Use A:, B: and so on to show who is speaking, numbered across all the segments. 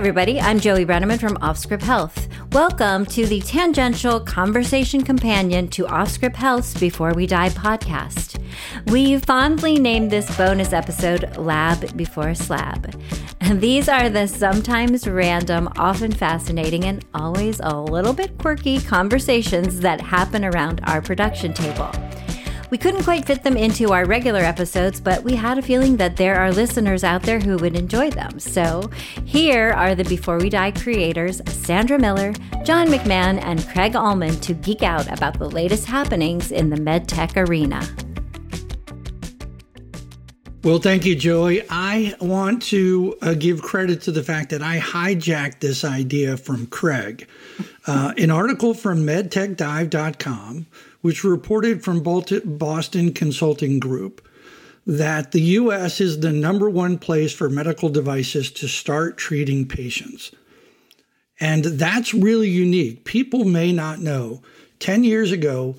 A: Everybody, I'm Joey Brenneman from Offscrip Health. Welcome to the tangential conversation companion to Offscrip Health's Before We Die podcast. We fondly named this bonus episode Lab Before Slab. These are the sometimes random, often fascinating, and always a little bit quirky conversations that happen around our production table. We couldn't quite fit them into our regular episodes, but we had a feeling that there are listeners out there who would enjoy them. So here are the Before We Die creators Sandra Miller, John MacMahon, and Craig Allman to geek out about the latest happenings in the medtech arena.
B: Well, thank you, Joey. I want to uh, give credit to the fact that I hijacked this idea from Craig. Uh, an article from medtechdive.com which reported from Boston Consulting Group that the US is the number one place for medical devices to start treating patients. And that's really unique. People may not know. 10 years ago,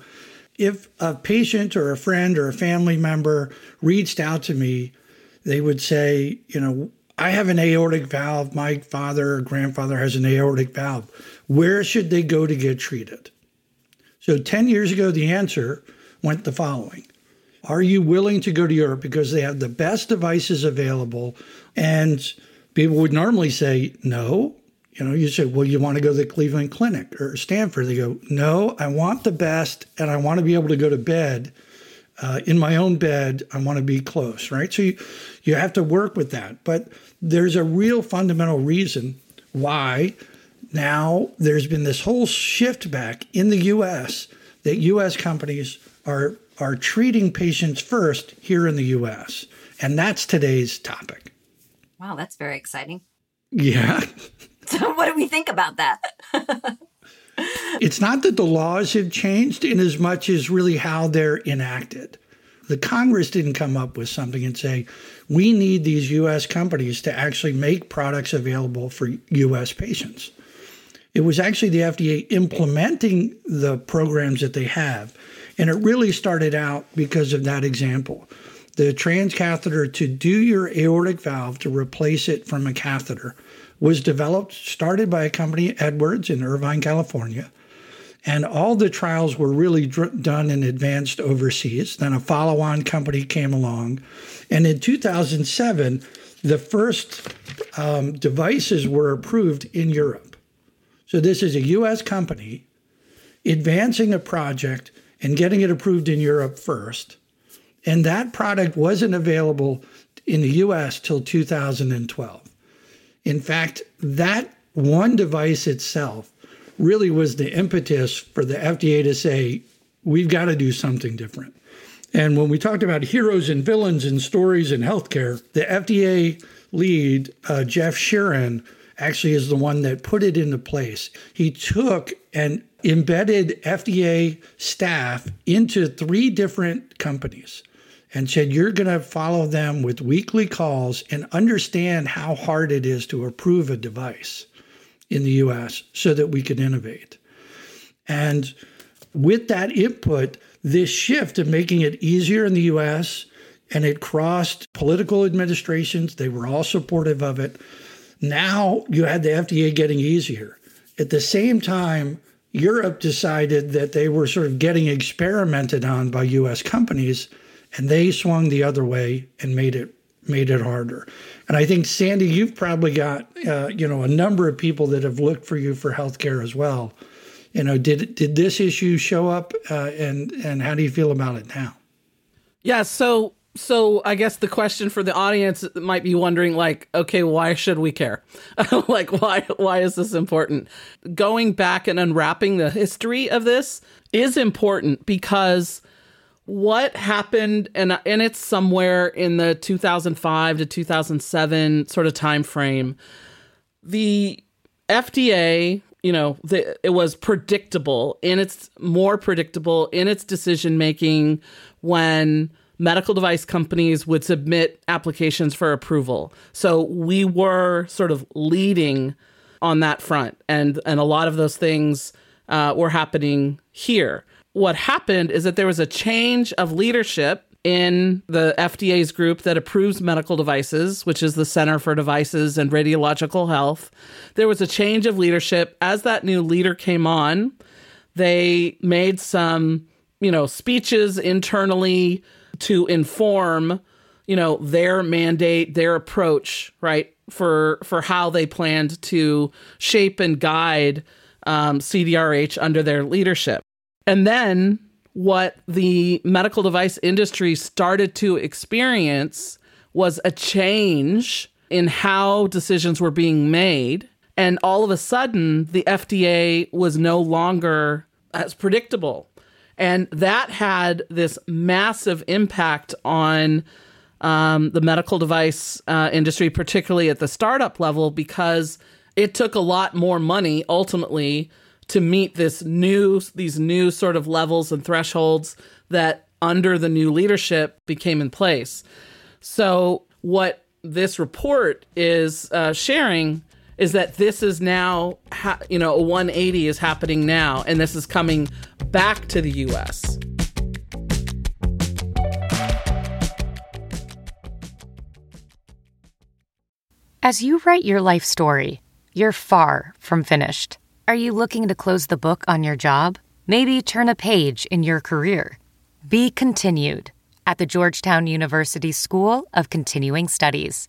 B: if a patient or a friend or a family member reached out to me, they would say, you know, I have an aortic valve. My father or grandfather has an aortic valve. Where should they go to get treated? So 10 years ago, the answer went the following Are you willing to go to Europe because they have the best devices available? And people would normally say, No. You know, you say, Well, you want to go to the Cleveland Clinic or Stanford. They go, No, I want the best and I want to be able to go to bed. Uh, in my own bed, I want to be close, right? So you, you have to work with that. But there's a real fundamental reason why now there's been this whole shift back in the US that US companies are are treating patients first here in the US. And that's today's topic.
A: Wow, that's very exciting.
B: Yeah.
A: So what do we think about that?
B: it's not that the laws have changed in as much as really how they're enacted. The Congress didn't come up with something and say, we need these US companies to actually make products available for US patients. It was actually the FDA implementing the programs that they have. And it really started out because of that example. The transcatheter to do your aortic valve to replace it from a catheter was developed, started by a company, Edwards, in Irvine, California. And all the trials were really dr- done and advanced overseas. Then a follow on company came along. And in 2007, the first um, devices were approved in Europe. So this is a US company advancing a project and getting it approved in Europe first. And that product wasn't available in the US till 2012. In fact, that one device itself really was the impetus for the FDA to say, we've got to do something different. And when we talked about heroes and villains and stories in healthcare, the FDA lead, uh, Jeff Shuren, actually is the one that put it into place. He took and embedded FDA staff into three different companies and said, You're going to follow them with weekly calls and understand how hard it is to approve a device in the US so that we can innovate. And with that input, this shift of making it easier in the US and it crossed political administrations, they were all supportive of it. Now you had the FDA getting easier. At the same time, Europe decided that they were sort of getting experimented on by US companies and they swung the other way and made it made it harder. And I think Sandy, you've probably got uh, you know a number of people that have looked for you for healthcare as well. You know, did did this issue show up, uh, and and how do you feel about it now?
C: Yeah, so so I guess the question for the audience might be wondering like okay why should we care? Like why why is this important? Going back and unwrapping the history of this is important because what happened and and it's somewhere in the 2005 to 2007 sort of time frame the FDA you know the, it was predictable in its more predictable in its decision making when medical device companies would submit applications for approval. So we were sort of leading on that front, and and a lot of those things uh, were happening here. What happened is that there was a change of leadership in the FDA's group that approves medical devices, which is the Center for Devices and Radiological Health. There was a change of leadership. As that new leader came on, they made some, you know, speeches internally to inform, you know, their mandate, their approach, right, for for how they planned to shape and guide um, CDRH under their leadership. And then what the medical device industry started to experience was a change in how decisions were being made. And all of a sudden, the FDA was no longer as predictable and that had this massive impact on um, the medical device uh, industry, particularly at the startup level, because it took a lot more money ultimately to meet this new these new sort of levels and thresholds that under the new leadership became in place. So what this report is uh, sharing is that this is now, ha- you know, a 180 is happening now, and this is coming back to the US.
D: As you write your life story, you're far from finished. Are you looking to close the book on your job? Maybe turn a page in your career? Be continued at the Georgetown University School of Continuing Studies.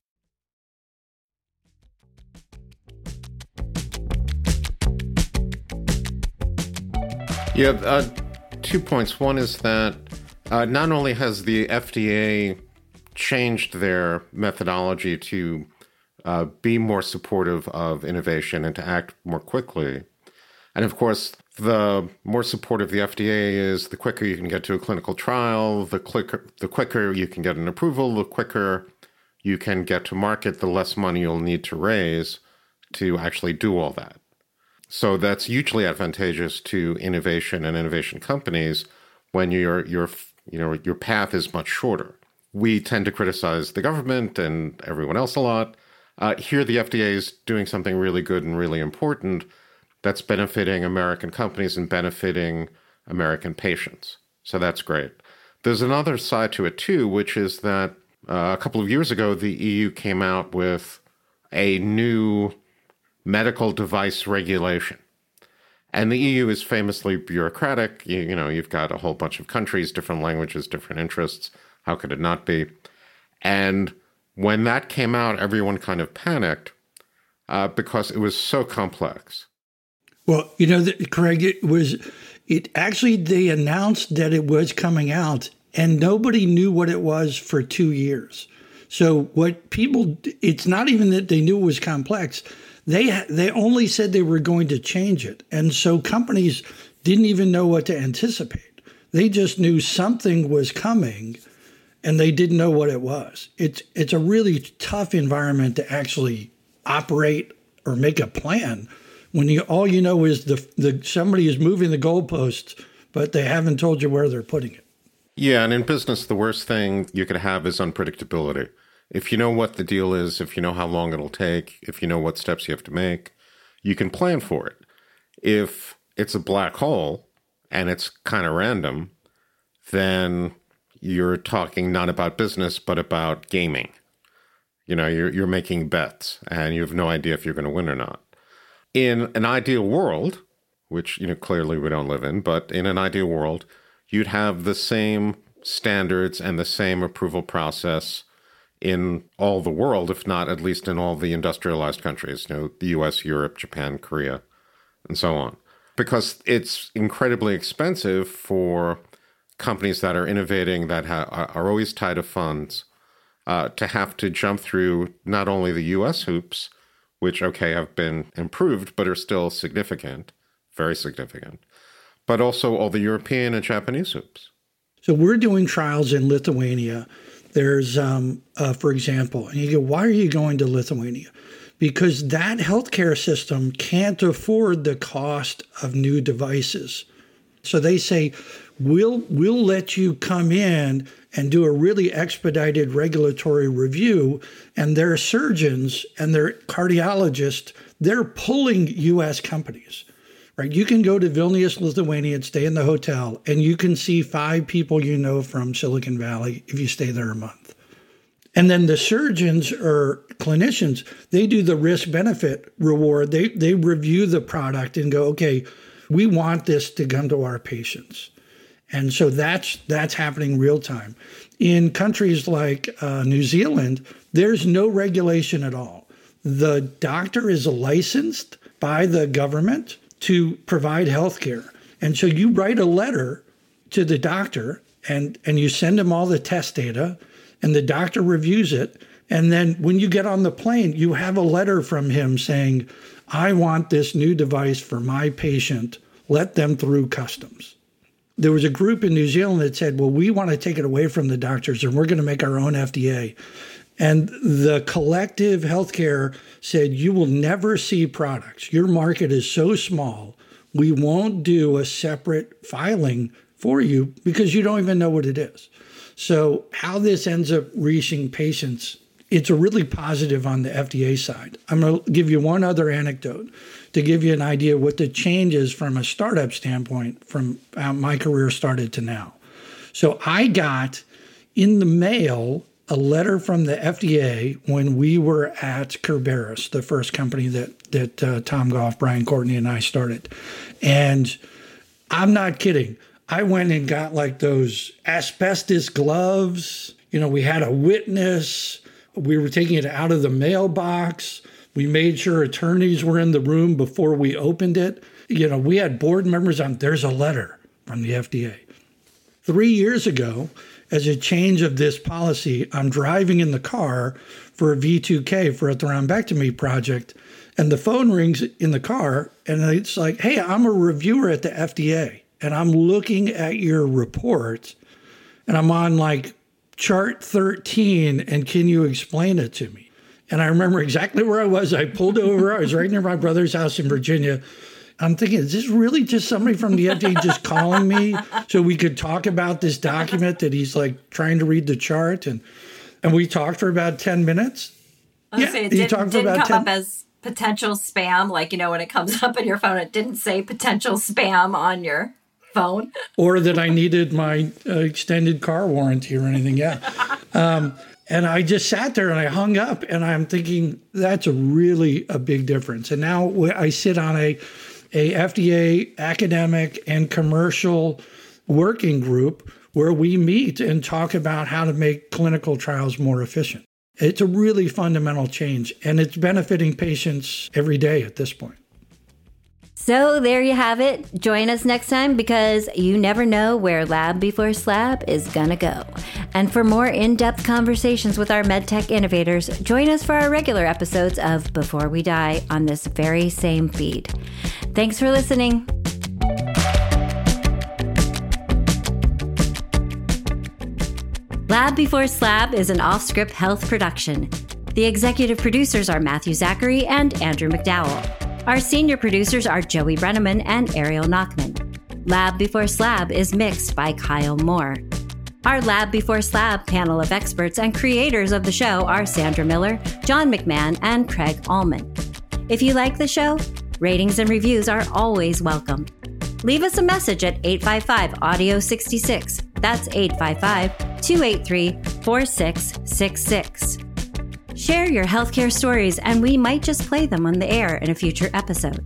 E: Yeah, uh, two points. One is that uh, not only has the FDA changed their methodology to uh, be more supportive of innovation and to act more quickly, and of course, the more supportive the FDA is, the quicker you can get to a clinical trial, the quicker the quicker you can get an approval, the quicker you can get to market, the less money you'll need to raise to actually do all that. So that's hugely advantageous to innovation and innovation companies when your your you know your path is much shorter. We tend to criticize the government and everyone else a lot. Uh, here, the FDA is doing something really good and really important that's benefiting American companies and benefiting American patients. So that's great. There's another side to it too, which is that uh, a couple of years ago, the EU came out with a new medical device regulation. And the EU is famously bureaucratic. You, you, know, you've got a whole bunch of countries, different languages, different interests. How could it not be? And when that came out, everyone kind of panicked uh, because it was so complex.
B: Well, you know, Craig, it was, it actually, they announced that it was coming out and nobody knew what it was for two years. So, what people, it's not even that they knew it was complex they they only said they were going to change it, and so companies didn't even know what to anticipate. They just knew something was coming, and they didn't know what it was. It's it's a really tough environment to actually operate or make a plan when you all you know is the the somebody is moving the goalposts, but they haven't told you where they're putting it.
E: Yeah, and in business, the worst thing you could have is unpredictability if you know what the deal is, if you know how long it'll take, if you know what steps you have to make, you can plan for it. If it's a black hole and it's kind of random, then you're talking not about business but about gaming. You know, you're you're making bets and you have no idea if you're going to win or not. in an ideal world, which you know clearly we don't live in, but in an ideal world, you'd have the same standards and the same approval process in all the world, if not at least in all the industrialized countries, you know, the US, Europe, Japan, Korea, and so on. Because it's incredibly expensive for companies that are innovating, that ha- are always tied to funds, uh, to have to jump through not only the US hoops, which, okay, have been improved, but are still significant, very significant, but also all the European and Japanese hoops.
B: So we're doing trials in Lithuania there's, um, uh, for example, and you go, why are you going to Lithuania? Because that healthcare system can't afford the cost of new devices. So they say, we'll we'll let you come in and do a really expedited regulatory review and their surgeons and their cardiologists they're pulling US companies right? You can go to Vilnius, Lithuania, and stay in the hotel, and you can see five people you know from Silicon Valley if you stay there a month. And then the surgeons or clinicians, they do the risk benefit reward. They they review the product and go, okay, we want this to come to our patients. And so that's that's happening real time. In countries like uh, New Zealand, there's no regulation at all. The doctor is licensed by the government to provide health care. And so you write a letter to the doctor and, and you send him all the test data, and the doctor reviews it. And then when you get on the plane, you have a letter from him saying, I want this new device for my patient. Let them through customs. There was a group in New Zealand that said, Well, we want to take it away from the doctors and we're going to make our own FDA. And the collective healthcare said, you will never see products. Your market is so small, we won't do a separate filing for you because you don't even know what it is. So, how this ends up reaching patients, it's a really positive on the FDA side. I'm going to give you one other anecdote to give you an idea what the change is from a startup standpoint from how my career started to now. So, I got in the mail a letter from the FDA when we were at Kerberos, the first company that that uh, Tom Goff, Brian Courtney, and I started. And I'm not kidding. I went and got like those asbestos gloves. You know, we had a witness. We were taking it out of the mailbox. We made sure attorneys were in the room before we opened it. You know, we had board members on. There's a letter from the FDA. Three years ago, as a change of this policy, I'm driving in the car for a V2K for a thrombectomy project, and the phone rings in the car, and it's like, hey, I'm a reviewer at the FDA, and I'm looking at your report, and I'm on like chart 13, and can you explain it to me? And I remember exactly where I was. I pulled over, I was right near my brother's house in Virginia I'm thinking, is this really just somebody from the FDA just calling me so we could talk about this document that he's like trying to read the chart and and we talked for about ten minutes.
F: yeah, say, it did, didn't, didn't come 10... up as potential spam, like you know when it comes up in your phone, it didn't say potential spam on your phone,
B: or that I needed my uh, extended car warranty or anything. Yeah. Um, and I just sat there and I hung up and I'm thinking that's a really a big difference. And now I sit on a a FDA academic and commercial working group where we meet and talk about how to make clinical trials more efficient. It's a really fundamental change, and it's benefiting patients every day at this point.
A: So there you have it. Join us next time because you never know where Lab Before Slab is gonna go. And for more in depth conversations with our medtech innovators, join us for our regular episodes of Before We Die on this very same feed. Thanks for listening. Lab Before Slab is an Offscrip Health production. The executive producers are Matthew Zachary and Andrew McDowell. Our senior producers are Joey Brenneman and Ariel Nachman. Lab Before Slab is mixed by Kyle Moore. Our Lab Before Slab panel of experts and creators of the show are Sandra Miller, John MacMahon, and Craig Allman. If you like the show, ratings and reviews are always welcome. Leave us a message at 855 Audio 66. That's 855 283 4666. Share your healthcare stories, and we might just play them on the air in a future episode.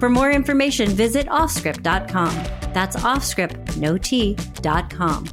A: For more information, visit offscrip.com. That's offscript, no T, dot com.